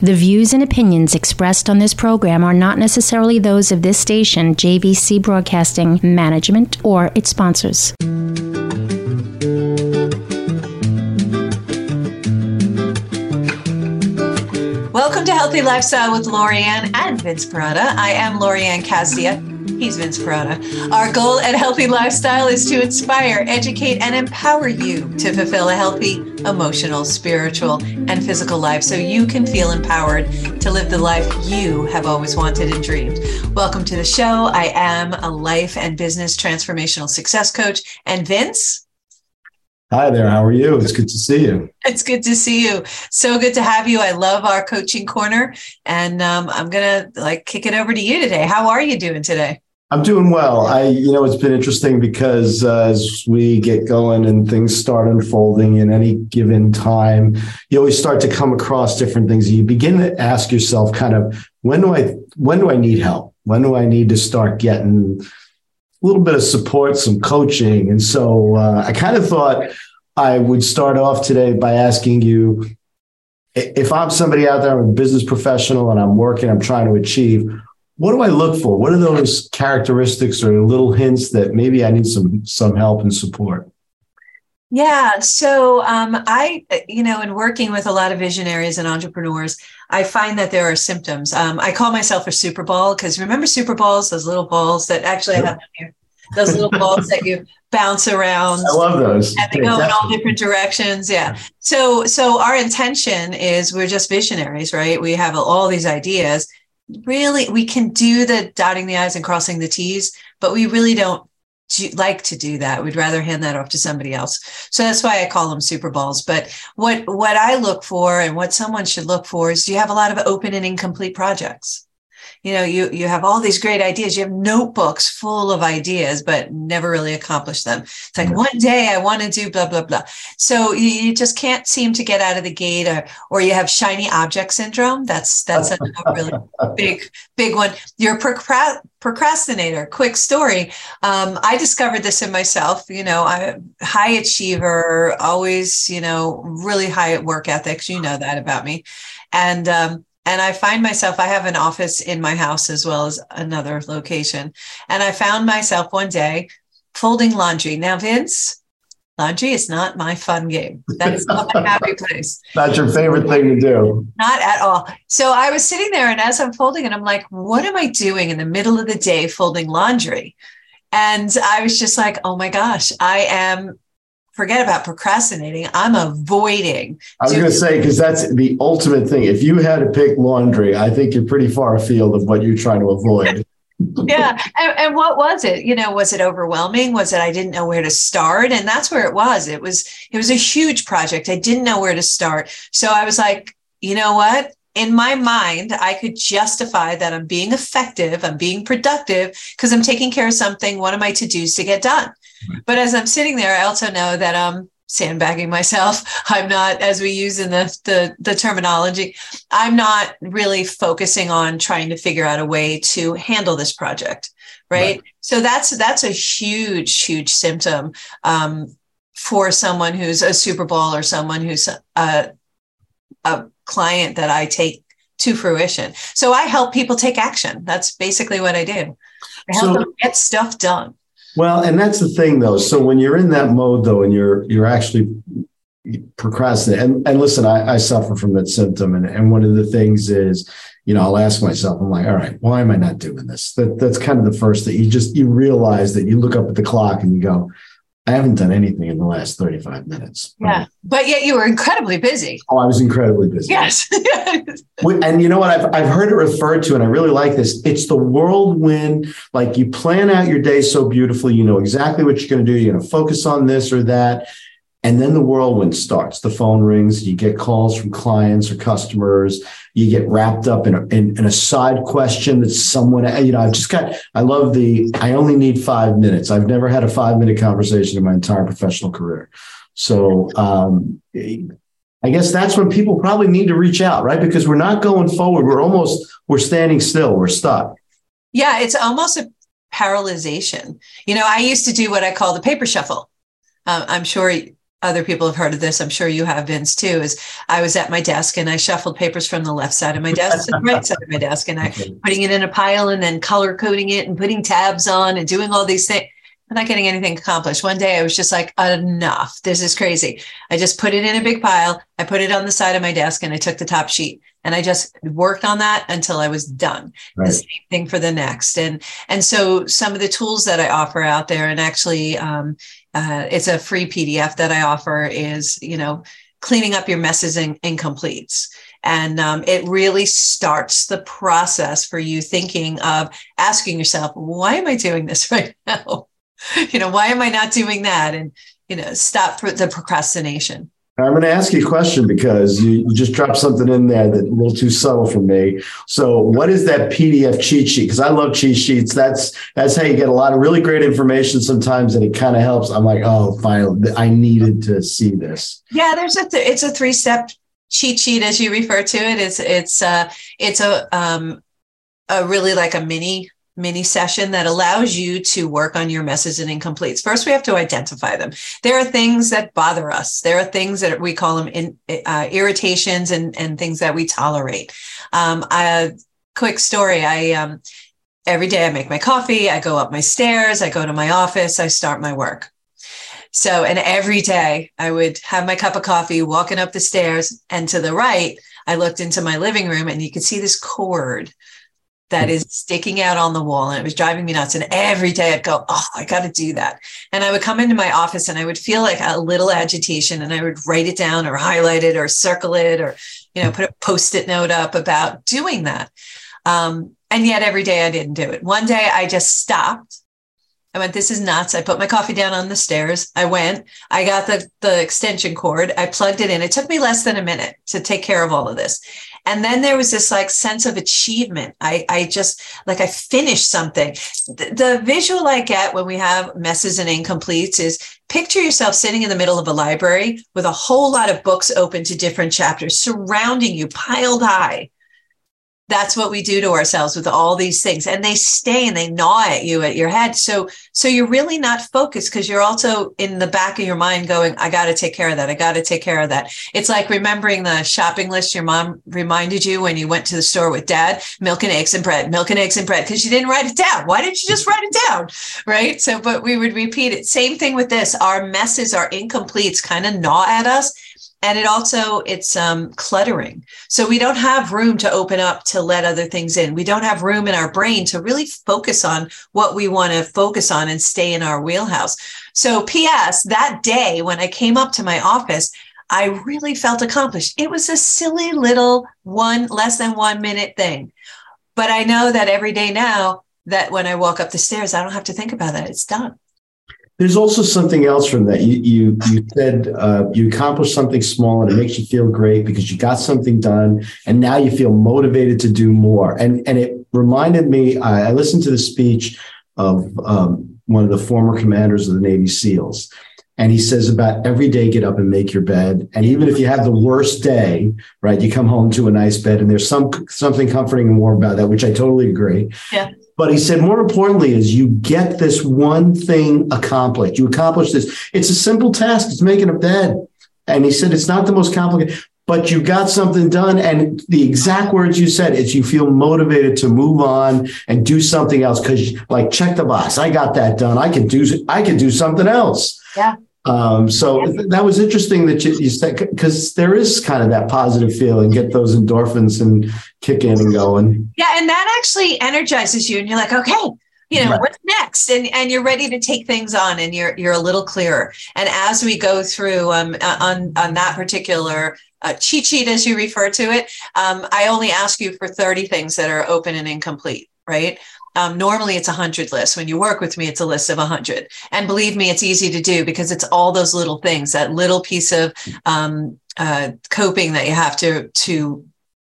The views and opinions expressed on this program are not necessarily those of this station, JVC Broadcasting Management, or its sponsors. Welcome to Healthy Lifestyle with Lorianne and Vince Perrotta. I am Lorianne Casdia. He's Vince Perrotta. Our goal at Healthy Lifestyle is to inspire, educate, and empower you to fulfill a healthy, emotional, spiritual, and physical life so you can feel empowered to live the life you have always wanted and dreamed. Welcome to the show. I am a life and business transformational success coach. And Vince, Hi there. How are you? It's good to see you. It's good to see you. So good to have you. I love our coaching corner, and um, I'm gonna like kick it over to you today. How are you doing today? I'm doing well. I, you know, it's been interesting because uh, as we get going and things start unfolding in any given time, you always start to come across different things. You begin to ask yourself, kind of, when do I, when do I need help? When do I need to start getting a little bit of support, some coaching? And so uh, I kind of thought I would start off today by asking you, if I'm somebody out there, I'm a business professional, and I'm working, I'm trying to achieve what do I look for? What are those characteristics or little hints that maybe I need some some help and support? Yeah. So um, I, you know, in working with a lot of visionaries and entrepreneurs, I find that there are symptoms. Um, I call myself a super ball because remember super balls, those little balls that actually I have here, those little balls that you bounce around. I love those. And they go in all different directions. Yeah. So, so our intention is we're just visionaries, right? We have all these ideas really we can do the dotting the i's and crossing the t's but we really don't do, like to do that. We'd rather hand that off to somebody else. So that's why i call them super balls. But what what i look for and what someone should look for is do you have a lot of open and incomplete projects you know you you have all these great ideas. You have notebooks full of ideas but never really accomplish them. It's like one day i want to do blah blah blah. So you, you, just can't seem to get out of the gate or or you have shiny object syndrome. That's that's a really big big one. You're a procrastinator. Quick story. Um, i discovered this in myself. You know i high achiever always you know really high at work ethics. You know that about me. And um, and I find myself, I have an office in my house as well as another location. And I found myself one day folding laundry. Now, Vince, laundry is not my fun game. That is not my happy place. Not your favorite thing to do. Not at all. So I was sitting there and as I'm folding it, I'm like, what am I doing in the middle of the day folding laundry? And I was just like, oh my gosh, I am forget about procrastinating. I'm avoiding. I was going to say, because that's the ultimate thing. If you had to pick laundry, I think you're pretty far afield of what you're trying to avoid. yeah. And, and, what was it? You know, was it overwhelming? Was it I didn't know where to start? And that's where it was. It was, it was a huge project. I didn't know where to start. So I was like, you know what? in my mind, I could justify that I'm being effective, I'm being productive because I'm taking care of something, one of my to dos to get done. But as I'm sitting there, I also know that I'm sandbagging myself. I'm not, as we use in the, the, the terminology, I'm not really focusing on trying to figure out a way to handle this project. Right. right. So that's that's a huge, huge symptom um, for someone who's a Super Ball or someone who's a, a client that I take to fruition. So I help people take action. That's basically what I do. I help so, them get stuff done. Well, and that's the thing though. So when you're in that mode though, and you're you're actually procrastinating, and, and listen, I, I suffer from that symptom. And, and one of the things is, you know, I'll ask myself, I'm like, all right, why am I not doing this? That that's kind of the first that you just you realize that you look up at the clock and you go, I haven't done anything in the last 35 minutes. Yeah. Um, but yet you were incredibly busy. Oh, I was incredibly busy. Yes. and you know what? I've, I've heard it referred to, and I really like this. It's the whirlwind. Like you plan out your day so beautifully, you know exactly what you're going to do. You're going to focus on this or that. And then the whirlwind starts. The phone rings, you get calls from clients or customers, you get wrapped up in a, in, in, a side question that someone, you know, I've just got, I love the, I only need five minutes. I've never had a five minute conversation in my entire professional career. So, um, I guess that's when people probably need to reach out, right? Because we're not going forward. We're almost, we're standing still. We're stuck. Yeah. It's almost a paralyzation. You know, I used to do what I call the paper shuffle. Uh, I'm sure other people have heard of this. I'm sure you have, Vince, too. Is I was at my desk and I shuffled papers from the left side of my desk to the right side of my desk, and I putting it in a pile and then color coding it and putting tabs on and doing all these things. I'm not getting anything accomplished. One day I was just like, enough. This is crazy. I just put it in a big pile. I put it on the side of my desk and I took the top sheet and I just worked on that until I was done. Right. The same thing for the next. And and so some of the tools that I offer out there, and actually um, uh, it's a free PDF that I offer is, you know, cleaning up your messes and incompletes. And um, it really starts the process for you thinking of asking yourself, why am I doing this right now? you know, why am I not doing that? And, you know, stop the procrastination. I'm going to ask you a question because you, just dropped something in there that's a little too subtle for me. So, what is that PDF cheat sheet? Because I love cheat sheets. That's that's how you get a lot of really great information sometimes, and it kind of helps. I'm like, oh, finally, I needed to see this. Yeah, there's a th- it's a three step cheat sheet as you refer to it. It's it's uh it's a um a really like a mini mini session that allows you to work on your messes and incompletes. First, we have to identify them. There are things that bother us. There are things that we call them in, uh, irritations and, and things that we tolerate. Um, a quick story. I, um, every day I make my coffee. I go up my stairs. I go to my office. I start my work. So, and every day I would have my cup of coffee walking up the stairs and to the right, I looked into my living room and you could see this cord that is sticking out on the wall and it was driving me nuts and every day i'd go oh i got to do that and i would come into my office and i would feel like a little agitation and i would write it down or highlight it or circle it or you know put a post-it note up about doing that um, and yet every day i didn't do it one day i just stopped I went, this is nuts. I put my coffee down on the stairs. I went, I got the, the extension cord. I plugged it in. It took me less than a minute to take care of all of this. And then there was this like sense of achievement. I, I just like I finished something. The, the visual I get when we have messes and incompletes is picture yourself sitting in the middle of a library with a whole lot of books open to different chapters surrounding you, piled high that's what we do to ourselves with all these things. And they stay and they gnaw at you at your head. So so you're really not focused because you're also in the back of your mind going i got to take care of that. I got to take care of that. It's like remembering the shopping list your mom reminded you when you went to the store with dad milk and eggs and bread milk and eggs and bread because you didn't write it down. Why didn't you just write it down? Right? So but we would repeat it. Same thing with this. Our messes our incompletes kind of gnaw at us and it also it's um, cluttering. So we don't have room to open up to let other things in. We don't have room in our brain to really focus on what we want to focus on and stay in our wheelhouse. So ps that day when i came up to my office i really felt accomplished. It was a silly little one less than one minute thing. But i know that every day now that when i walk up the stairs i don't have to think about that. It's done there's also something else from that. You you you said uh, you accomplished something small and it makes you feel great because you got something done, and now you feel motivated to do more. And and it reminded me. I, I listened to the speech of um, one of the former commanders of the Navy SEALs, and he says about every day get up and make your bed, and even if you have the worst day, right, you come home to a nice bed, and there's some something comforting and warm about that, which I totally agree. Yeah. But he said, more importantly, is you get this one thing accomplished. You accomplish this. It's a simple task. It's making a bed. And he said, it's not the most complicated, but you got something done. And the exact words you said is you feel motivated to move on and do something else. Cause like, check the box. I got that done. I can do, I can do something else. Yeah. Um, so that was interesting that you, you said because there is kind of that positive feeling, get those endorphins and kick in and going. Yeah, and that actually energizes you, and you're like, okay, you know right. what's next and and you're ready to take things on and you're you're a little clearer and as we go through um, on on that particular uh, cheat sheet as you refer to it um, i only ask you for 30 things that are open and incomplete right um, normally it's a hundred list. When you work with me, it's a list of a hundred. And believe me, it's easy to do because it's all those little things, that little piece of um, uh, coping that you have to to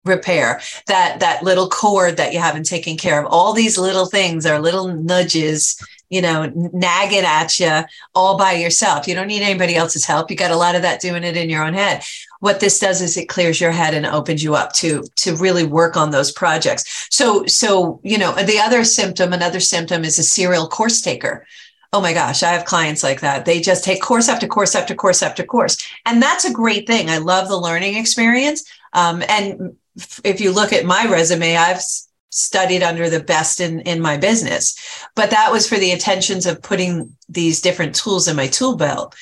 repair that that little cord that you haven't taken care of all these little things are little nudges you know nagging at you all by yourself you don't need anybody else's help you got a lot of that doing it in your own head what this does is it clears your head and opens you up to to really work on those projects so so you know the other symptom another symptom is a serial course taker Oh my gosh, I have clients like that. They just take course after course after course after course. And that's a great thing. I love the learning experience. Um, and if you look at my resume, I've studied under the best in, in my business. But that was for the intentions of putting these different tools in my tool belt.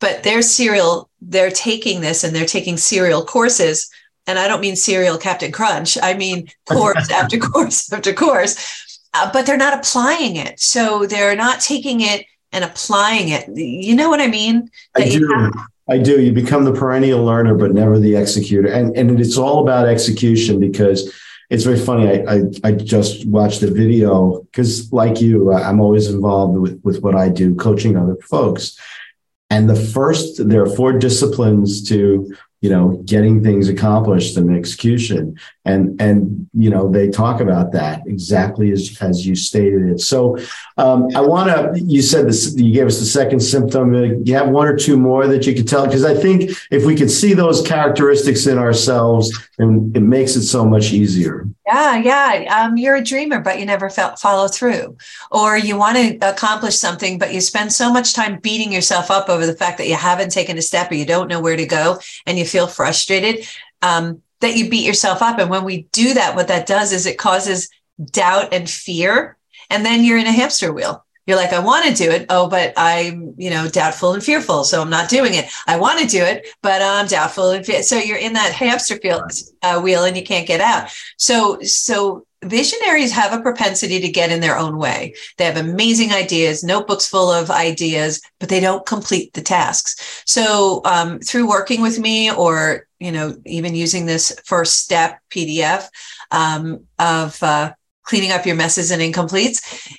But they're serial, they're taking this and they're taking serial courses. And I don't mean serial Captain Crunch, I mean course after course after course uh, but they're not applying it. So they're not taking it and applying it. You know what I mean? That I do. Have- I do. You become the perennial learner, but never the executor. And and it's all about execution because it's very funny. I I, I just watched a video because, like you, I'm always involved with with what I do, coaching other folks. And the first, there are four disciplines to you know getting things accomplished and execution. And and you know they talk about that exactly as as you stated it. So um, i want to you said this you gave us the second symptom. You have one or two more that you could tell? Because i think if we could see those characteristics in ourselves and it makes it so much easier yeah yeah um, you're a dreamer but you never felt follow through or you want to accomplish something but you spend so much time beating yourself up over the fact that you haven't taken a step or you don't know where to go and you feel frustrated, um, that you beat yourself up. And when we do that, what that does is it causes doubt and fear. And then you're in a hamster wheel. You're like, I want to do it. Oh, but I'm, you know, doubtful and fearful. So I'm not doing it. I want to do it, but I'm doubtful and fearful. So you're in that hamster uh, wheel and you can't get out. So, so visionaries have a propensity to get in their own way. They have amazing ideas, notebooks full of ideas, but they don't complete the tasks. So um, through working with me or, you know, even using this first step PDF um, of uh, cleaning up your messes and incompletes,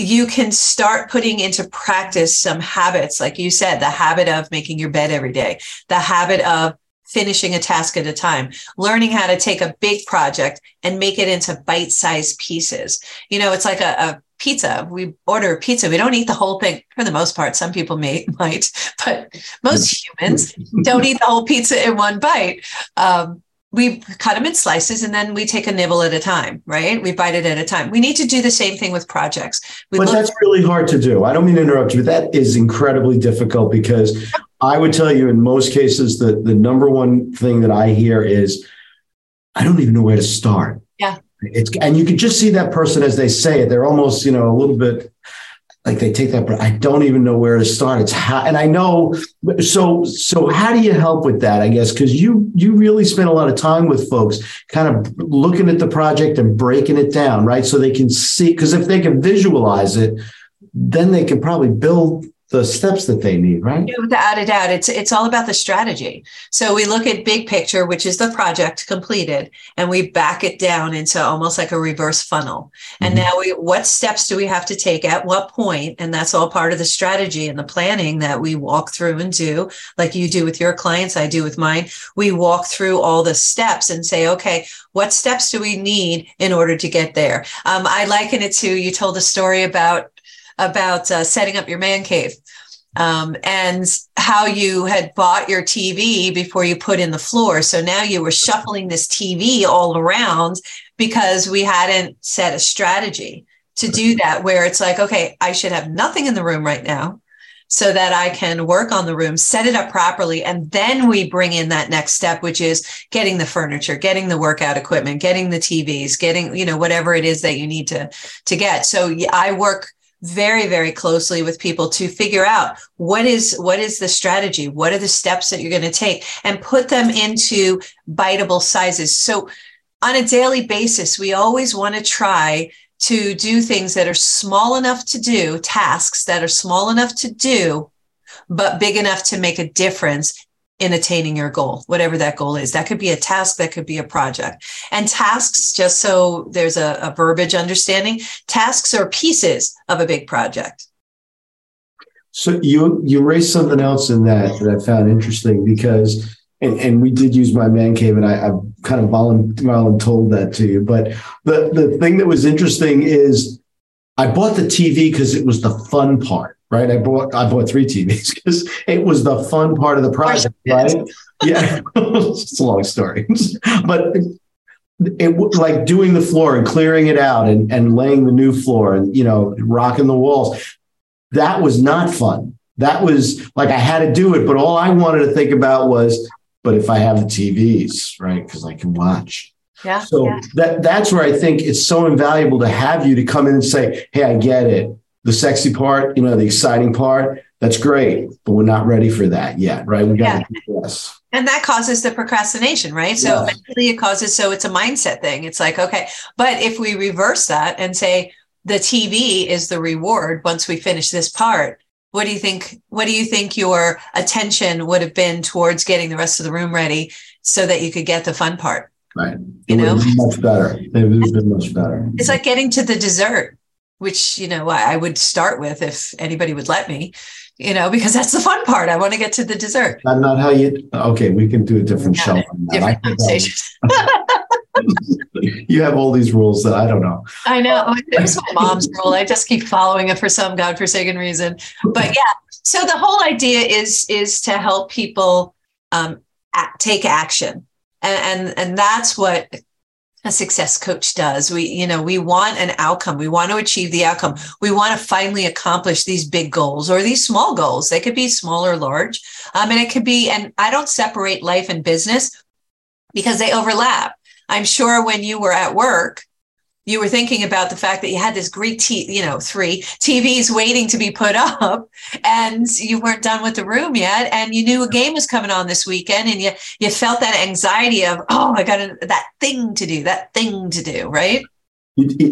you can start putting into practice some habits, like you said, the habit of making your bed every day, the habit of finishing a task at a time, learning how to take a big project and make it into bite sized pieces. You know, it's like a, a, pizza. We order pizza. We don't eat the whole thing for the most part. Some people may might, but most humans don't eat the whole pizza in one bite. Um, we cut them in slices and then we take a nibble at a time, right? We bite it at a time. We need to do the same thing with projects. We but look- that's really hard to do. I don't mean to interrupt you, but that is incredibly difficult because I would tell you in most cases that the number one thing that I hear is I don't even know where to start. Yeah. It's and you can just see that person as they say it. They're almost, you know, a little bit like they take that but i don't even know where to start. It's how and i know so so how do you help with that i guess? Because you you really spend a lot of time with folks kind of looking at the project and breaking it down right? So they can see because if they can visualize it then they can probably build the steps that they need, right? Without a doubt, it's it's all about the strategy. So we look at big picture, which is the project completed, and we back it down into almost like a reverse funnel. And mm-hmm. now we what steps do we have to take at what point? And that's all part of the strategy and the planning that we walk through and do, like you do with your clients, I do with mine. We walk through all the steps and say, okay, what steps do we need in order to get there? Um, I liken it to you told a story about about uh, setting up your man cave um, and how you had bought your TV before you put in the floor. So now you were shuffling this TV all around because we hadn't set a strategy to do that, where it's like, okay, I should have nothing in the room right now so that I can work on the room, set it up properly. And then we bring in that next step, which is getting the furniture, getting the workout equipment, getting the TVs, getting, you know, whatever it is that you need to, to get. So I work very very closely with people to figure out what is what is the strategy? What are the steps that you're going to take? And put them into biteable sizes. So on a daily basis we always want to try to do things that are small enough to do tasks that are small enough to do but big enough to make a difference in attaining your goal, whatever that goal is. That could be a task, that could be a project. And tasks, just so there's a, a verbiage understanding, tasks are pieces of a big project. So you you raised something else in that that I found interesting because and, and we did use my man cave and I, I've kind of voluntold that to you. But the, the thing that was interesting is I bought the TV because it was the fun part right? I bought I bought three TVs because it was the fun part of the project, right? yeah, it's a long story, but it like doing the floor and clearing it out and, and laying the new floor and you know rocking the walls that was not fun. That was like I had to do it, but all I wanted to think about was, but if I have the TVs, right? Because I can watch. Yeah. So yeah. that that's where I think it's so invaluable to have you to come in and say, "Hey, I get it. The sexy part, you know, the exciting part, that's great, but we're not ready for that yet, right? We got yeah. yes. And that causes the procrastination, right? So yeah. mentally it causes so it's a mindset thing. It's like, okay, but if we reverse that and say the TV is the reward once we finish this part, what do you think what do you think your attention would have been towards getting the rest of the room ready so that you could get the fun part? Right. It you know, much better. It would have been much better. It's like getting to the dessert, which you know I would start with if anybody would let me you know, because that's the fun part. I want to get to the dessert. Not, not how you, okay, we can do a different yeah, show. Different conversation. you have all these rules that I don't know. I know. It's my mom's rule. I just keep following it for some godforsaken reason. But yeah, so the whole idea is is to help people um, take action, and, and and that's what a success coach does. We, you know, we want an outcome. We want to achieve the outcome. We want to finally accomplish these big goals or these small goals. They could be small or large. Um, and it could be, and I don't separate life and business because they overlap. I'm sure when you were at work, you were thinking about the fact that you had this great t you know three tvs waiting to be put up and you weren't done with the room yet and you knew a game was coming on this weekend and you you felt that anxiety of oh i got that thing to do that thing to do right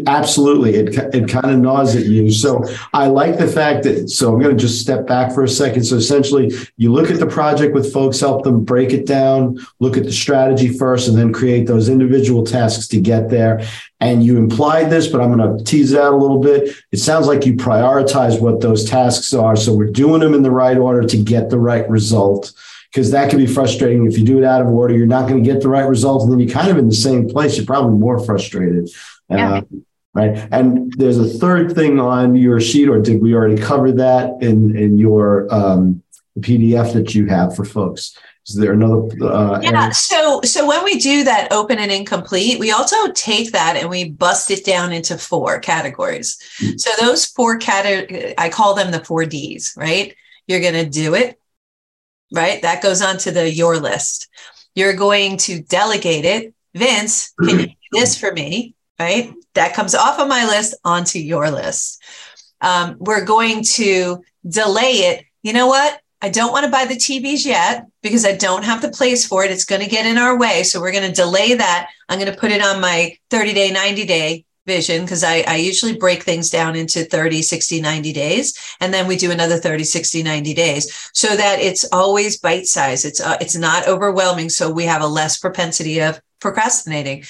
Absolutely. It, it kind of gnaws at you. So I like the fact that, so I'm going to just step back for a second. So essentially, you look at the project with folks, help them break it down, look at the strategy first, and then create those individual tasks to get there. And you implied this, but I'm going to tease it out a little bit. It sounds like you prioritize what those tasks are. So we're doing them in the right order to get the right result because that can be frustrating. If you do it out of order, you're not going to get the right result. And then you're kind of in the same place. You're probably more frustrated. Yeah. Uh, right. And there's a third thing on your sheet, or did we already cover that in, in your um, PDF that you have for folks? Is there another? Uh, yeah. Area? So, so when we do that open and incomplete, we also take that and we bust it down into four categories. Mm-hmm. So those four categories, I call them the four Ds. Right? You're going to do it. Right. That goes on to the your list. You're going to delegate it. Vince, can you do this for me? Right? That comes off of my list onto your list. Um, we're going to delay it. You know what? I don't want to buy the TVs yet because I don't have the place for it. It's going to get in our way. So we're going to delay that. I'm going to put it on my 30 day, 90 day vision because I, I usually break things down into 30, 60, 90 days. And then we do another 30, 60, 90 days so that it's always bite size. It's, uh, it's not overwhelming. So we have a less propensity of procrastinating.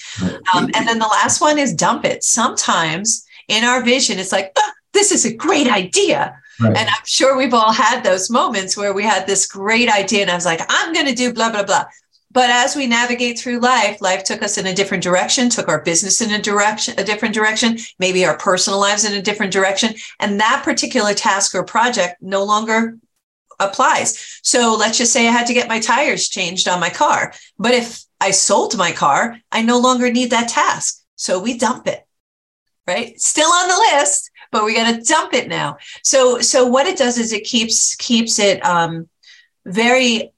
Um, and then the last one is dump it. Sometimes in our vision, it's like, oh, this is a great idea. Right. And I'm sure we've all had those moments where we had this great idea and I was like, I'm going to do blah, blah, blah. But as we navigate through life, life took us in a different direction, took our business in a direction, a different direction, maybe our personal lives in a different direction. And that particular task or project no longer applies. So let's just say I had to get my tires changed on my car. But if I sold my car, I no longer need that task. So we dump it, right? Still on the list, but we got to dump it now. So, so what it does is it keeps, keeps it, um, very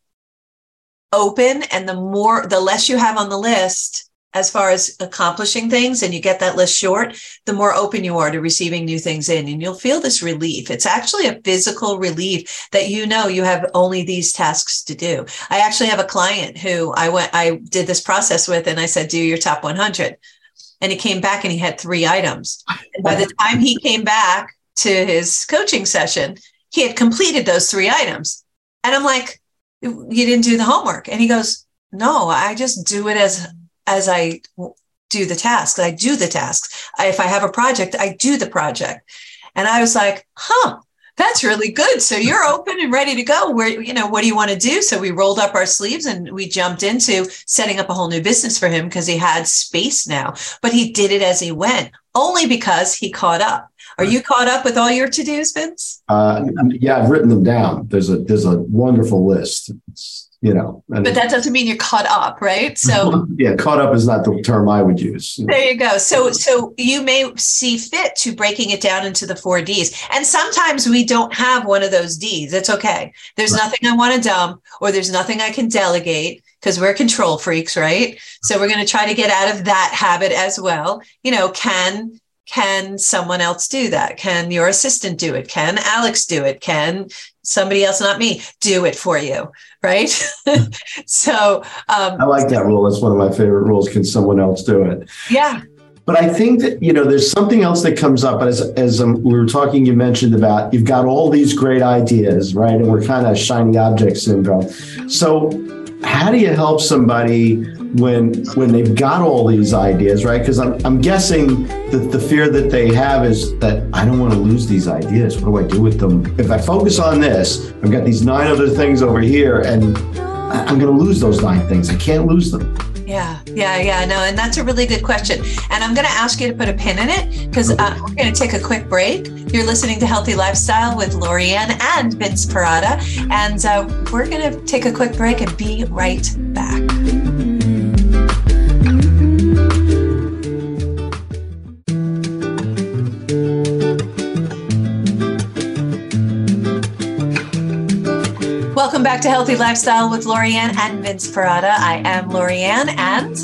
open. And the more, the less you have on the list, as far as accomplishing things and you get that list short, the more open you are to receiving new things in. And you'll feel this relief. It's actually a physical relief that you know you have only these tasks to do. I actually have a client who I went, I did this process with, and I said, do your top 100. And he came back and he had three items. And by the time he came back to his coaching session, he had completed those three items. And I'm like, you didn't do the homework. And he goes, no, I just do it as as I do the tasks. I do the tasks. I, if I have a project, I do the project. And I was like, huh, that's really good. So you're open and ready to go. Where, you know, what do you want to do? So we rolled up our sleeves and we jumped into setting up a whole new business for him because he had space now. But he did it as he went, only because he caught up. Are you caught up with all your to-dos, Vince? Uh, yeah, I've written them down. There's a there's a wonderful list. It's you know. but that doesn't mean you're caught up, right? So yeah, caught up is not the term I would use. There you go. So so you may see fit to breaking it down into the four Ds. And sometimes we don't have one of those Ds. It's okay. There's right. nothing I want to dump or there's nothing I can delegate because we're control freaks, right? So we're going to try to get out of that habit as well. You know, can can someone else do that? Can your assistant do it? Can Alex do it? Can somebody else, not me, do it for you? Right. so um, I like that rule. That's one of my favorite rules. Can someone else do it? Yeah. But I think that you know there's something else that comes up as as um, we were talking. You mentioned about you've got all these great ideas, right? And we're kind of shiny object syndrome. So how do you help somebody when when they've got all these ideas right because I'm, I'm guessing that the fear that they have is that i don't want to lose these ideas what do i do with them if i focus on this i've got these nine other things over here and i'm going to lose those nine things i can't lose them yeah, yeah, yeah. No, and that's a really good question. And I'm going to ask you to put a pin in it because uh, we're going to take a quick break. You're listening to Healthy Lifestyle with Lorianne and Vince Perrotta. And uh, we're going to take a quick break and be right back. Welcome back to Healthy Lifestyle with Lorianne and Vince Perrotta. I am Lorianne and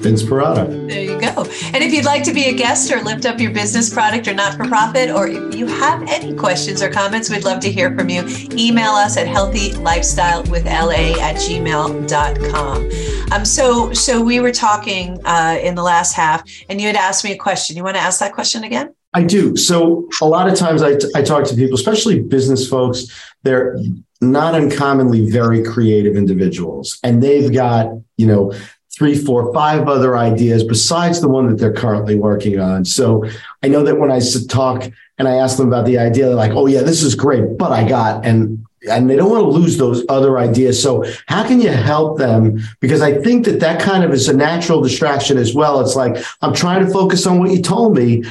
Vince Perrotta. There you go. And if you'd like to be a guest or lift up your business product or not for profit, or if you have any questions or comments, we'd love to hear from you. Email us at healthylifestylewithla at gmail.com. Um, so, so we were talking uh, in the last half, and you had asked me a question. You want to ask that question again? I do. So a lot of times I, t- I talk to people, especially business folks, they're not uncommonly very creative individuals. And they've got, you know, three, four, five other ideas besides the one that they're currently working on. So I know that when I talk and I ask them about the idea, they're like, oh, yeah, this is great, but I got, and and they don't want to lose those other ideas. So how can you help them? Because I think that that kind of is a natural distraction as well. It's like, I'm trying to focus on what you told me,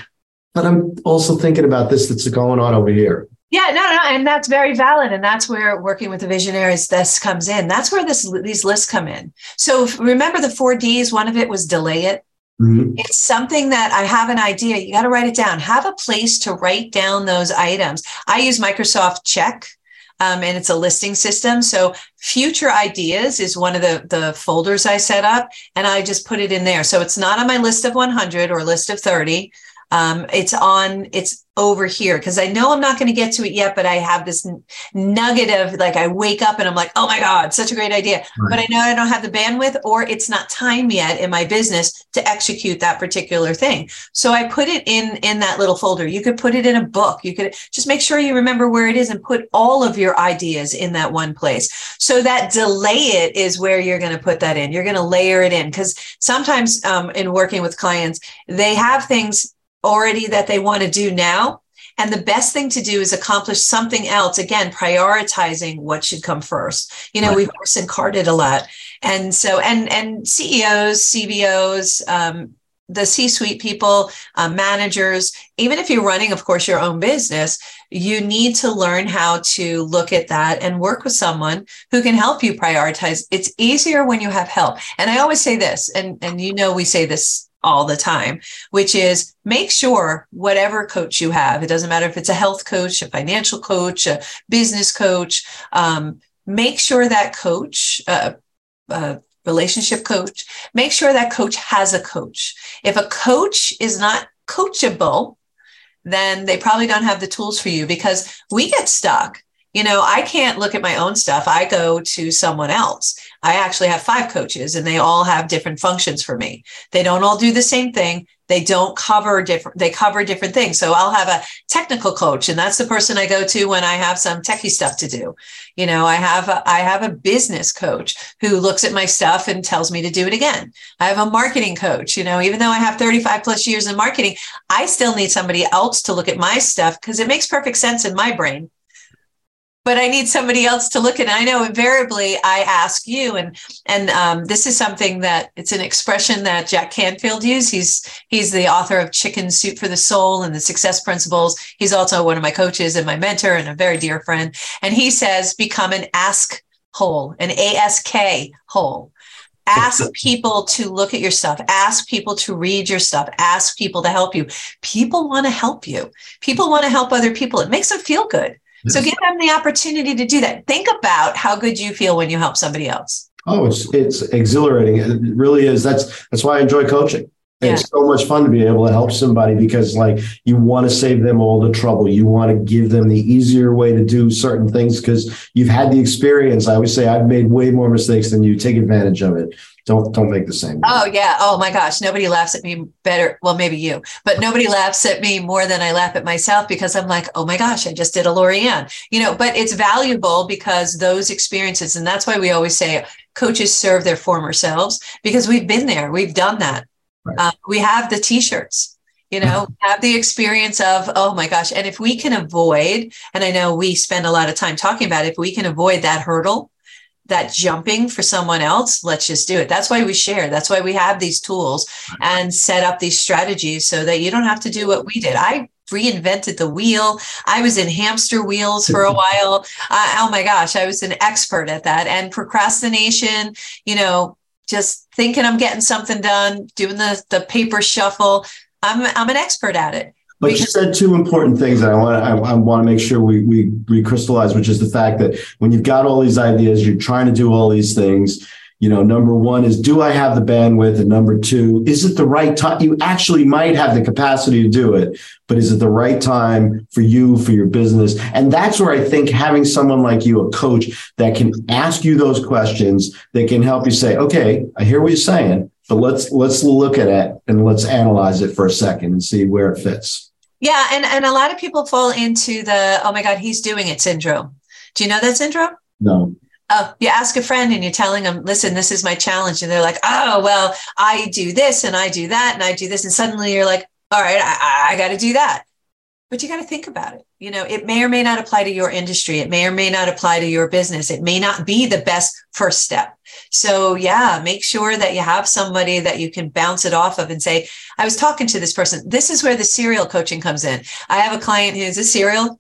but I'm also thinking about this that's going on over here. Yeah, no, no, and that's very valid, and that's where working with the visionaries this comes in. That's where this these lists come in. So remember the four Ds. One of it was delay it. Mm-hmm. It's something that I have an idea. You got to write it down. Have a place to write down those items. I use Microsoft Check. Um, and it's a listing system. So future ideas is one of the, the folders I set up and I just put it in there. So it's not on my list of 100 or list of 30. Um, it's on, it's over here because I know I'm not going to get to it yet, but I have this nugget of like I wake up and I'm like, oh my God, such a great idea. Right. But I know I don't have the bandwidth or it's not time yet in my business to execute that particular thing. So I put it in in that little folder. You could put it in a book. You could just make sure you remember where it is and put all of your ideas in that one place. So that delay it is where you're going to put that in. You're going to layer it in because sometimes um, in working with clients, they have things already that they want to do now. And the best thing to do is accomplish something else. Again, prioritizing what should come first. You know, right. we've horse and carted a lot. And so, and, and CEOs, CBOs, um, the C suite people, uh, managers, even if you're running, of course, your own business, you need to learn how to look at that and work with someone who can help you prioritize. It's easier when you have help. And I always say this, and, and you know, we say this all the time, which is make sure whatever coach you have, it doesn't matter if it's a health coach, a financial coach, a business coach, um, make sure that coach, uh, uh, relationship coach, make sure that coach has a coach. If a coach is not coachable, then they probably don't have the tools for you because we get stuck you know, I can't look at my own stuff. I go to someone else. I actually have five coaches and they all have different functions for me. They don't all do the same thing. They don't cover different, they cover different things. So I'll have a technical coach and that's the person I go to when I have some techie stuff to do. You know, I have a, I have a business coach who looks at my stuff and tells me to do it again. I have a marketing coach, you know, even though I have 35 plus years in marketing, I still need somebody else to look at my stuff because it makes perfect sense in my brain but I need somebody else to look at. I know invariably I ask you, and and um, this is something that it's an expression that Jack Canfield used. He's he's the author of Chicken Soup for the Soul and the Success Principles. He's also one of my coaches and my mentor and a very dear friend. And he says, become an ask hole, an ASK hole. Ask people to look at your stuff. Ask people to read your stuff. Ask people to help you. People want to help you. People want to help other people. It makes them feel good. So give them the opportunity to do that. Think about how good you feel when you help somebody else. Oh, it's it's exhilarating. It really is. That's that's why I enjoy coaching. Yeah. It's so much fun to be able to help somebody because like you want to save them all the trouble. You want to give them the easier way to do certain things because you've had the experience. I always say I've made way more mistakes than you. Take advantage of it. Don't don't make the same. Oh yeah. Oh my gosh. Nobody laughs at me better. Well, maybe you, but nobody laughs at me more than I laugh at myself because I'm like, oh my gosh, I just did a Lorianne. You know, but it's valuable because those experiences, and that's why we always say coaches serve their former selves because we've been there, we've done that. Right. Uh, we have the t-shirts, you know, have the experience of, oh my gosh. And if we can avoid, and I know we spend a lot of time talking about it, if we can avoid that hurdle, that jumping for someone else, let's just do it. That's why we share. That's why we have these tools and set up these strategies so that you don't have to do what we did. I reinvented the wheel. I was in hamster wheels for a while. Uh, oh my gosh, I was an expert at that. And procrastination, you know, just thinking I'm getting something done, doing the the paper shuffle. I'm I'm an expert at it. But you said two important things that I want I, I want to make sure we we recrystallize, which is the fact that when you've got all these ideas, you're trying to do all these things you know number one is do i have the bandwidth? And number two is it the right time you actually might have the capacity to do it but is it the right time for you for your business? And that's where i think having someone like you a coach that can ask you those questions that can help you say okay i hear what you're saying but let's let's look at it and let's analyze it for a second and see where it fits. Yeah and and a lot of people fall into the oh my god he's doing it syndrome. Do you know that syndrome? No uh, you ask a friend and you're telling them, listen, this is my challenge. And they're like, oh, well, I do this and I do that and I do this. And suddenly you're like, all right, I, I got to do that. But you got to think about it. You know, it may or may not apply to your industry. It may or may not apply to your business. It may not be the best first step. So, yeah, make sure that you have somebody that you can bounce it off of and say, I was talking to this person. This is where the serial coaching comes in. I have a client who's a serial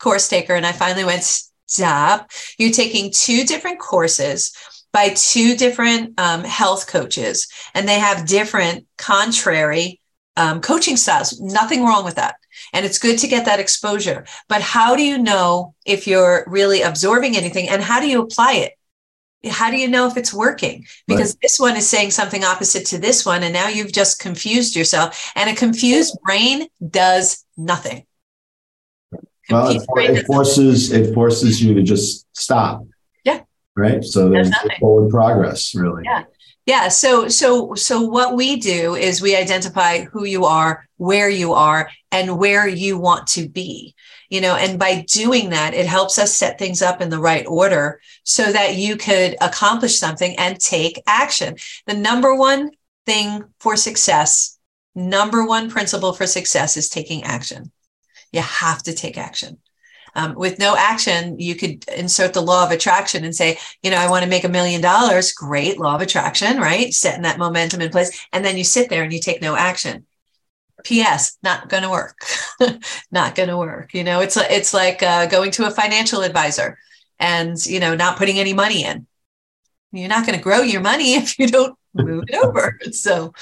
course taker, and I finally went, stop. You're taking two different courses by two different um, health coaches, and they have different contrary um, coaching styles. Nothing wrong with that. And it's good to get that exposure. But how do you know if you're really absorbing anything and how do you apply it? How do you know if it's working? Because right. this one is saying something opposite to this one. And now you've just confused yourself. And a confused brain does nothing. Well, it, it forces it forces you to just stop. Yeah. Right. So there's, there's forward progress, really. Yeah. Yeah. So so so what we do is we identify who you are, where you are, and where you want to be. You know, and by doing that, it helps us set things up in the right order so that you could accomplish something and take action. The number one thing for success, number one principle for success is taking action. You have to take action. Um, with no action, you could insert the law of attraction and say, you know, I want to make a million dollars. Great law of attraction, right? Setting that momentum in place. And then you sit there and you take no action. P.S. Not going to work. not going to work. You know, it's it's like uh, going to a financial advisor and you know not putting any money in. You're not going to grow your money if you don't move it over. So,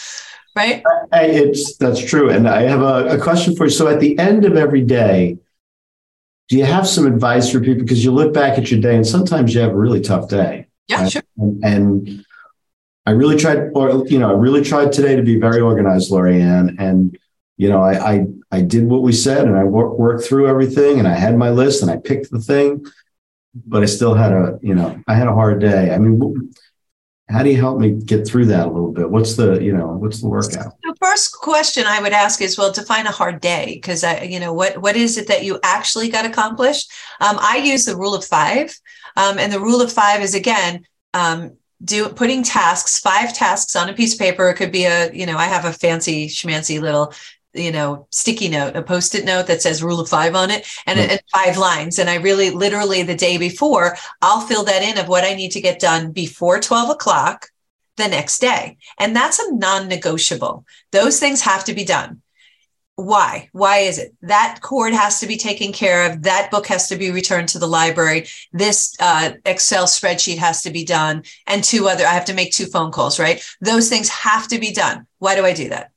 right? It's that's true. And I have a, a, question for you. So at the end of every day, do you have some advice for people? Because you look back at your day and sometimes you have a really tough day. Yeah, sure. And, and, I really tried, or you know, I really tried today to be very organized, Lorianne. And you know, I I, I did what we said, and I wor- worked through everything, and I had my list, and I picked the thing, but I still had a, you know, I had a hard day. I mean, how do you help me get through that a little bit? What's the you know what's the workout? The first question i would ask is well define a hard day because i you know what what is it that you actually got accomplished um, i use the rule of five. Um, and the rule of five is again um, do putting tasks five tasks on a piece of paper. It could be a you know i have a fancy schmancy little you know sticky note a post-it note that says rule of five on it and, right. and, five lines and i really literally the day before i'll fill that in of what i need to get done before 12 o'clock the next day and that's a non-negotiable those things have to be done why? Why is it? That cord has to be taken care of. That book has to be returned to the library. This uh, Excel spreadsheet has to be done. And two other, I have to make two phone calls, right? Those things have to be done. Why do I do that?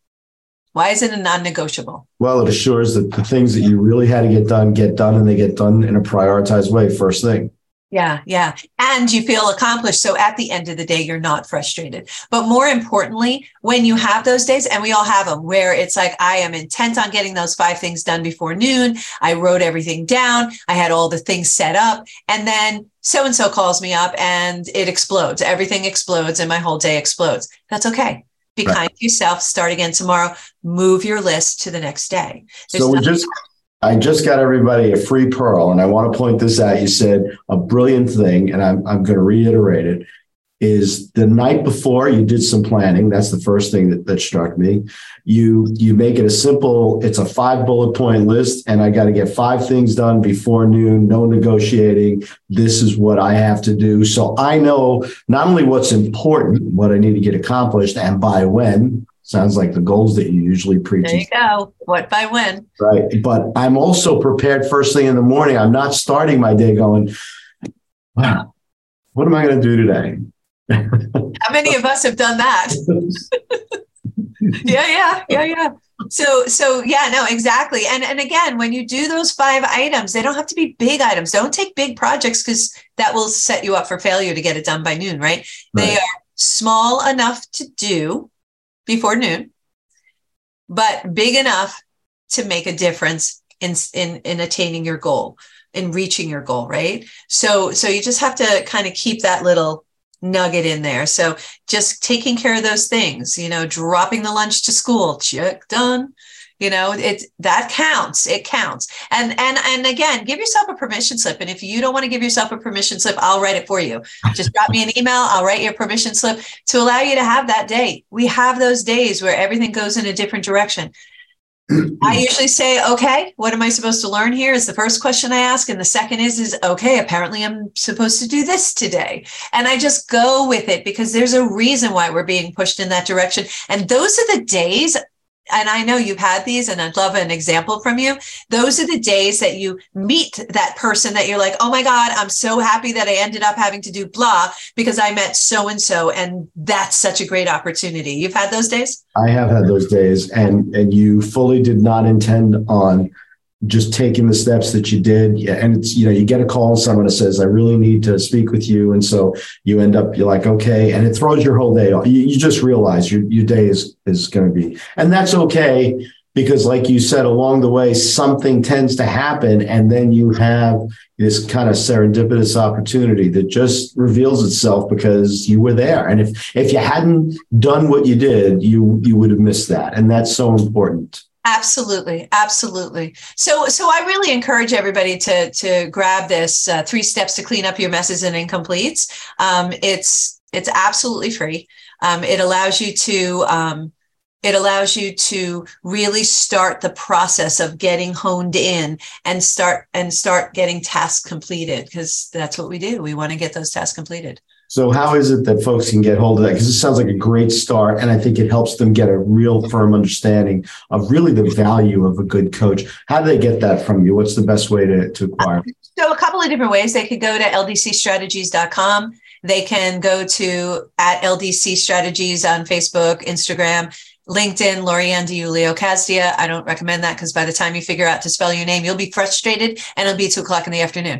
Why is it a non negotiable? Well, it assures that the things that you really had to get done get done and they get done in a prioritized way first thing. Yeah, yeah. And you feel accomplished. So at the end of the day, you're not frustrated. But more importantly, when you have those days, and we all have them, where it's like, I am intent on getting those five things done before noon. I wrote everything down. I had all the things set up. And then so and so calls me up and it explodes. Everything explodes and my whole day explodes. That's okay. Be right. kind to yourself. Start again tomorrow. Move your list to the next day. There's so we just I just got everybody a free pearl, and I want to point this out. You said a brilliant thing, and I'm, I'm going to reiterate it. Is the night before you did some planning? That's the first thing that, that struck me. You you make it a simple. It's a five bullet point list, and I got to get five things done before noon. No negotiating. This is what I have to do. So I know not only what's important, what I need to get accomplished, and by when Sounds like the goals that you usually preach. There you go. What by when? Right. But I'm also prepared first thing in the morning. I'm not starting my day going, wow, what am I going to do today? How many of us have done that? yeah, yeah, yeah, yeah. So, so yeah, no, exactly. And and again, when you do those five items, they don't have to be big items. Don't take big projects because that will set you up for failure to get it done by noon, right? right? They are small enough to do before noon, but big enough to make a difference in, in, in attaining your goal, in reaching your goal, right? So, so you just have to kind of keep that little nugget in there. So just taking care of those things, you know, dropping the lunch to school, check done. You know it that counts it counts. And and and again give yourself a permission slip. And if you don't want to give yourself a permission slip i'll write it for you. Just drop me an email i'll write your permission slip to allow you to have that day. We have those days where everything goes in a different direction I usually say, okay, what am I supposed to learn here? Is the first question I ask. And the second is, is okay, apparently I'm supposed to do this today. And I just go with it because there's a reason why we're being pushed in that direction. And those are the days and I know you've had these, and I'd love an example from you. Those are the days that you meet that person that you're like, oh my God, I'm so happy that I ended up having to do blah because I met so and so. And that's such a great opportunity. You've had those days? I have had those days, and, and you fully did not intend on just taking the steps that you did. And it's you know you get a call and someone that says i really need to speak with you. And so you end up you're like okay. And it throws your whole day off. You, you just realize your, your day is is going to be and that's okay because like you said along the way something tends to happen and then you have this kind of serendipitous opportunity that just reveals itself because you were there. And if if you hadn't done what you did you you would have missed that. And that's so important Absolutely, absolutely. So, so I really encourage everybody to to grab this uh, three steps to clean up your messes and incompletes. Um, it's it's absolutely free. Um, it allows you to um, it allows you to really start the process of getting honed in and start and start getting tasks completed because that's what we do. We want to get those tasks completed. So, how is it that folks can get hold of that? Because it sounds like a great start. And I think it helps them get a real firm understanding of really the value of a good coach. How do they get that from you? What's the best way to, to acquire? So, a couple of different ways. They could go to ldcstrategies.com. They can go to at LDC Strategies on Facebook, Instagram. LinkedIn, Lorianne DiUlio Casdia. I don't recommend that because by the time you figure out to spell your name, you'll be frustrated and it'll be two o'clock in the afternoon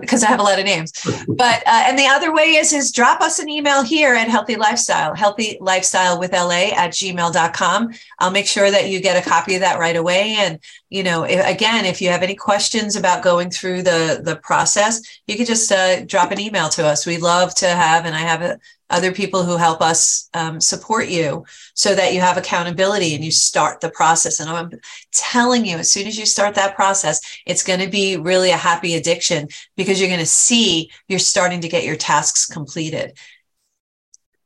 because um, I have a lot of names. But, uh, and the other way is, is drop us an email here at Healthy Lifestyle, Healthy Lifestyle with LA at gmail.com. I'll make sure that you get a copy of that right away. And, you know, if, again, if you have any questions about going through the, the process, you could just uh, drop an email to us. We love to have, and I have a, other people who help us um, support you so that you have accountability and you start the process. And I'm telling you, as soon as you start that process, it's going to be really a happy addiction because you're going to see you're starting to get your tasks completed.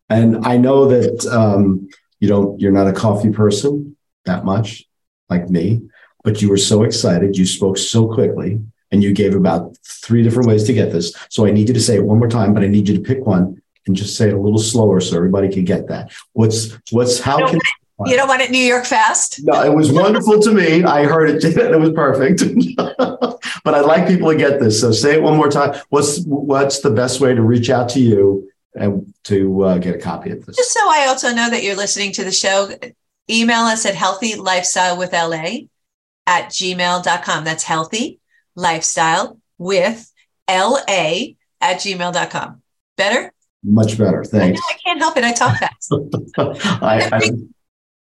And I know that um, you don't, you're not a coffee person that much like me, but you were so excited. You spoke so quickly and you gave about three different ways to get this. So I need you to say it one more time, but I need you to pick one and just say it a little slower so everybody can get that. What's what's how can You don't want it New York fast? No, it was wonderful to me. I heard it. It was perfect. but I'd like people to get this. So say it one more time. What's what's the best way to reach out to you and to uh, get a copy of this? Just so I also know that you're listening to the show, email us at healthy lifestyle with LA at gmail.com. That's healthy lifestyle with LA at gmail.com. Better? Much better. Thanks. I, I can't help it. I talk fast. I, I,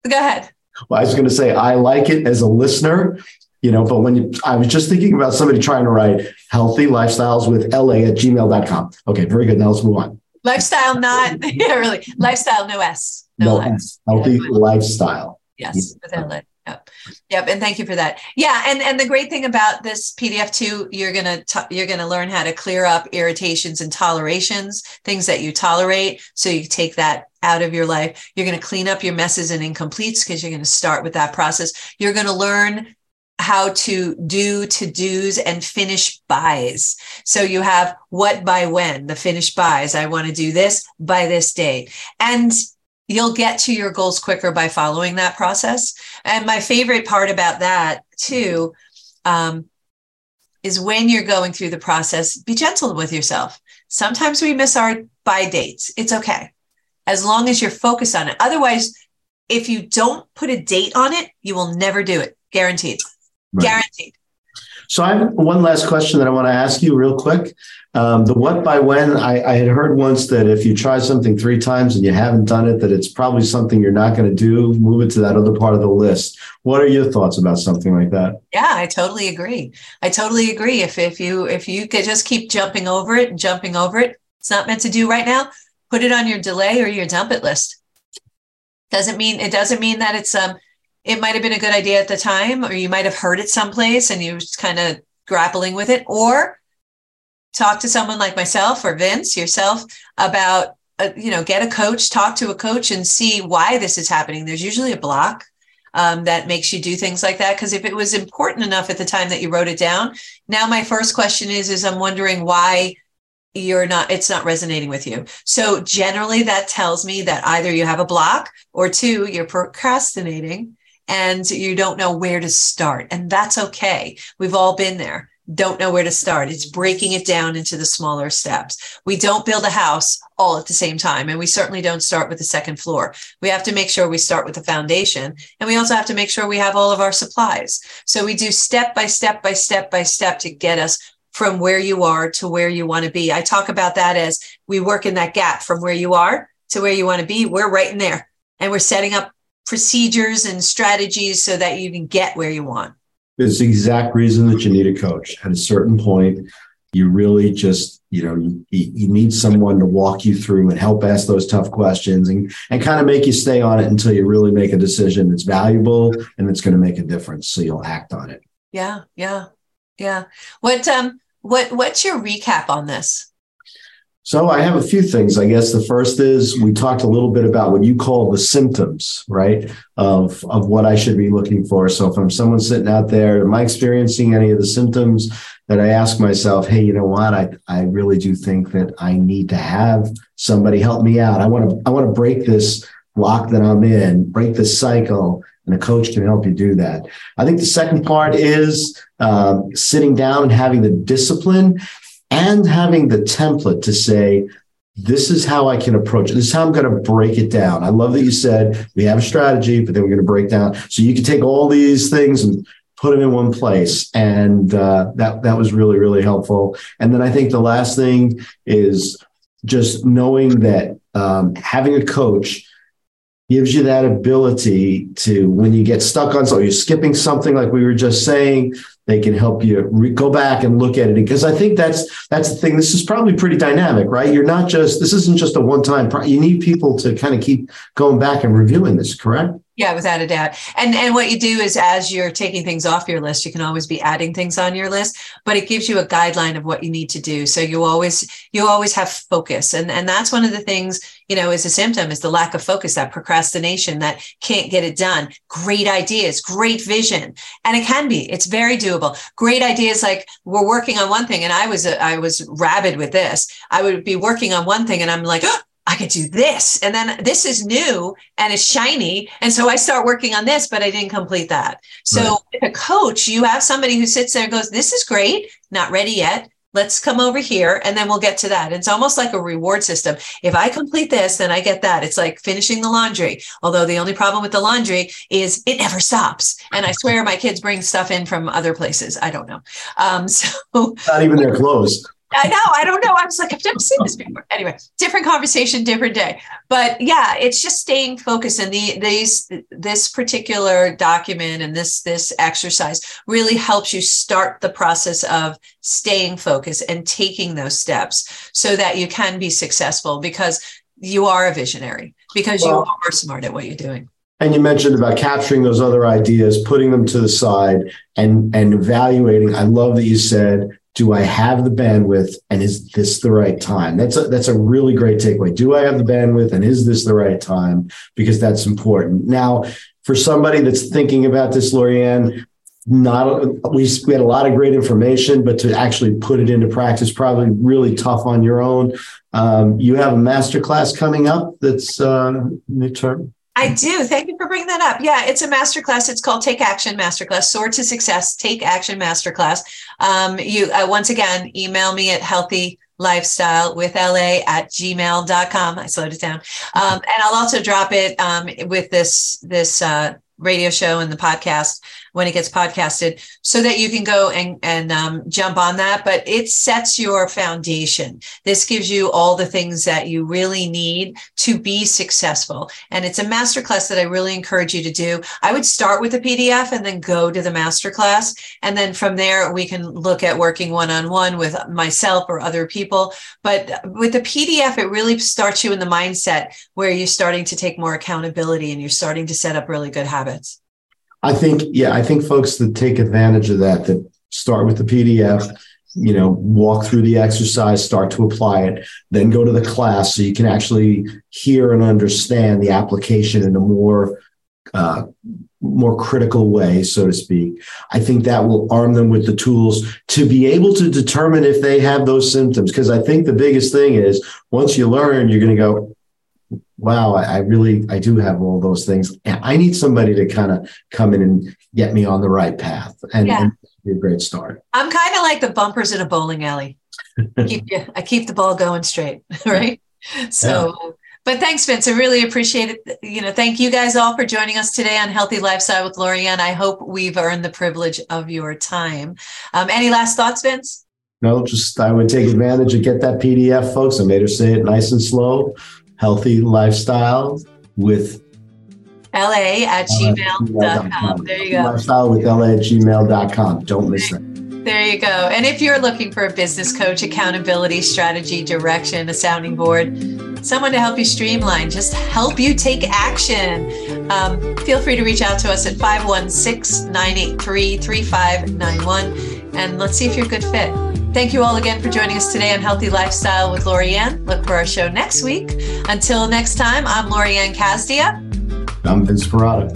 Go ahead. Well, I was going to say, I like it as a listener, you know, but when you, I was just thinking about somebody trying to write healthy lifestyles with LA at gmail.com. Okay, very good. Now let's move on. Lifestyle, not, yeah, really. Lifestyle, no S. No, no S. Healthy lifestyle. Yes, with LA. Yep. Yep. And thank you for that. Yeah. And and the great thing about this PDF too, you're gonna t- you're gonna learn how to clear up irritations and tolerations, things that you tolerate. So you take that out of your life. You're gonna clean up your messes and incompletes because you're gonna start with that process. You're gonna learn how to do to do's and finish buys. So you have what by when, the finished buys. I want to do this by this date. And you'll get to your goals quicker by following that process. And my favorite part about that too um, is when you're going through the process, be gentle with yourself. Sometimes we miss our by dates. It's okay. As long as you're focused on it. Otherwise, if you don't put a date on it, you will never do it. Guaranteed. Right. Guaranteed. So I have one last question that I want to ask you real quick. Um, the what by when, I, I, had heard once that if you try something three times and you haven't done it, that it's probably something you're not going to do. Move it to that other part of the list. What are your thoughts about something like that? Yeah, I totally agree. I totally agree. If if you if you could just keep jumping over it and jumping over it, it's not meant to do right now. Put it on your delay or your dump it list. Doesn't mean it doesn't mean that it's um it might have been a good idea at the time, or you might have heard it someplace and you was kind of grappling with it, or talk to someone like myself or Vince yourself about uh, you know get a coach talk to a coach and see why this is happening. There's usually a block um, that makes you do things like that because if it was important enough at the time that you wrote it down now my first question is is i'm wondering why you're not it's not resonating with you. So generally that tells me that either you have a block or two you're procrastinating and you don't know where to start and that's okay we've all been there don't know where to start. It's breaking it down into the smaller steps. We don't build a house all at the same time, and we certainly don't start with the second floor. We have to make sure we start with the foundation, and we also have to make sure we have all of our supplies. So we do step by step by step by step to get us from where you are to where you want to be. I talk about that as we work in that gap from where you are to where you want to be. We're right in there, and we're setting up procedures and strategies so that you can get where you want. It's the exact reason that you need a coach. At a certain point, you really just, you know, you, you need someone to walk you through and help ask those tough questions and, and kind of make you stay on it until you really make a decision that's valuable and it's going to make a difference. So you'll act on it. Yeah. Yeah. Yeah. What, um, what, what's your recap on this? So I have a few things. I guess the first is we talked a little bit about what you call the symptoms, right? Of of what I should be looking for. So if I'm someone sitting out there, am I experiencing any of the symptoms that I ask myself, hey, you know what? I I really do think that I need to have somebody help me out. I want to I want to break this lock that I'm in, break this cycle, and a coach can help you do that. I think the second part is um, sitting down and having the discipline and having the template to say, this is how I can approach it. This is how I'm going to break it down. I love that you said we have a strategy, but then we're going to break down. So you can take all these things and put them in one place, and uh, that that was really really helpful. And then I think the last thing is just knowing that um, having a coach gives you that ability to when you get stuck on something, you're skipping something like we were just saying they can help you re- go back and look at it because i think that's that's the thing this is probably pretty dynamic right you're not just this isn't just a one time pro- you need people to kind of keep going back and reviewing this correct yeah, without a doubt. And and what you do is as you're taking things off your list, you can always be adding things on your list, but it gives you a guideline of what you need to do. So you always you always have focus. And and that's one of the things, you know, is a symptom is the lack of focus, that procrastination that can't get it done. Great ideas, great vision. And it can be. It's very doable. Great ideas like we're working on one thing and I was I was rabid with this. I would be working on one thing and I'm like, oh, I could do this. And then this is new and it's shiny. And so I start working on this, but I didn't complete that. So right. with a coach, you have somebody who sits there and goes, This is great, not ready yet. Let's come over here and then we'll get to that. It's almost like a reward system. If I complete this, then I get that. It's like finishing the laundry. Although the only problem with the laundry is it never stops. And I swear my kids bring stuff in from other places. I don't know. Um, so not even their clothes. I know. I don't know. I was like, I've never seen this before. Anyway, different conversation, different day. But yeah, it's just staying focused. And the these this particular document and this this exercise really helps you start the process of staying focused and taking those steps so that you can be successful because you are a visionary because well, you are smart at what you're doing. And you mentioned about capturing those other ideas, putting them to the side and and evaluating. I love that you said do I have the bandwidth and is this the right time? That's a, that's a really great takeaway. Do I have the bandwidth and is this the right time? Because that's important. Now, for somebody that's thinking about this, Lorianne, not we, we had a lot of great information, but to actually put it into practice, probably really tough on your own. Um, you have a master class coming up that's uh, midterm. I do. Thank you for bringing that up. Yeah, it's a masterclass. It's called Take Action Masterclass, Soar to Success, Take Action Masterclass. Um, you, uh, once again, email me at healthy lifestyle with la at gmail.com. I slowed it down. Um, and I'll also drop it um, with this, this, uh, radio show and the podcast when it gets podcasted so that you can go and, and um, jump on that. But it sets your foundation. This gives you all the things that you really need to be successful. And it's a masterclass that I really encourage you to do. I would start with the PDF and then go to the masterclass. And then from there, we can look at working one on one with myself or other people. But with the PDF, it really starts you in the mindset where you're starting to take more accountability and you're starting to set up really good habits. I think, yeah, I think folks that take advantage of that, that start with the PDF, you know, walk through the exercise, start to apply it, then go to the class so you can actually hear and understand the application in a more uh, more critical way, so to speak. I think that will arm them with the tools to be able to determine if they have those symptoms. Because I think the biggest thing is once you learn, you're going to go, wow, I, I, really, I do have all those things. I need somebody to kind of come in and get me on the right path. And, yeah. and be a great start. I'm kind of like the bumpers in a bowling alley. I keep, you, I keep the ball going straight, right? So, yeah. but thanks, Vince. I really appreciate it. You know, thank you guys all for joining us today on Healthy Lifestyle with Lorianne. I hope we've earned the privilege of your time. Um, any last thoughts, Vince? No, just I would take advantage and get that PDF, folks. I made her say it nice and slow healthy lifestyle with la at gmail.com. There you go. Lifestyle with la at gmail.com. Don't miss that. There you go. And if you're looking for a business coach, accountability, strategy, direction, a sounding board, someone to help you streamline, just help you take action, um, feel free to reach out to us at 516 983 3591 and let's see if you're a good fit. Thank you all again for joining us today on Healthy Lifestyle with Lorianne. Look for our show next week. Until next time, I'm Lorianne Casdia. I'm Vince Perrotta.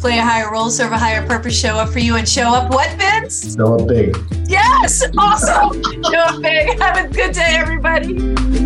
Play a higher role, serve a higher purpose, show up for you, and show up what, Vince? Show up big. Yes, awesome. show up big. Have a good day, everybody.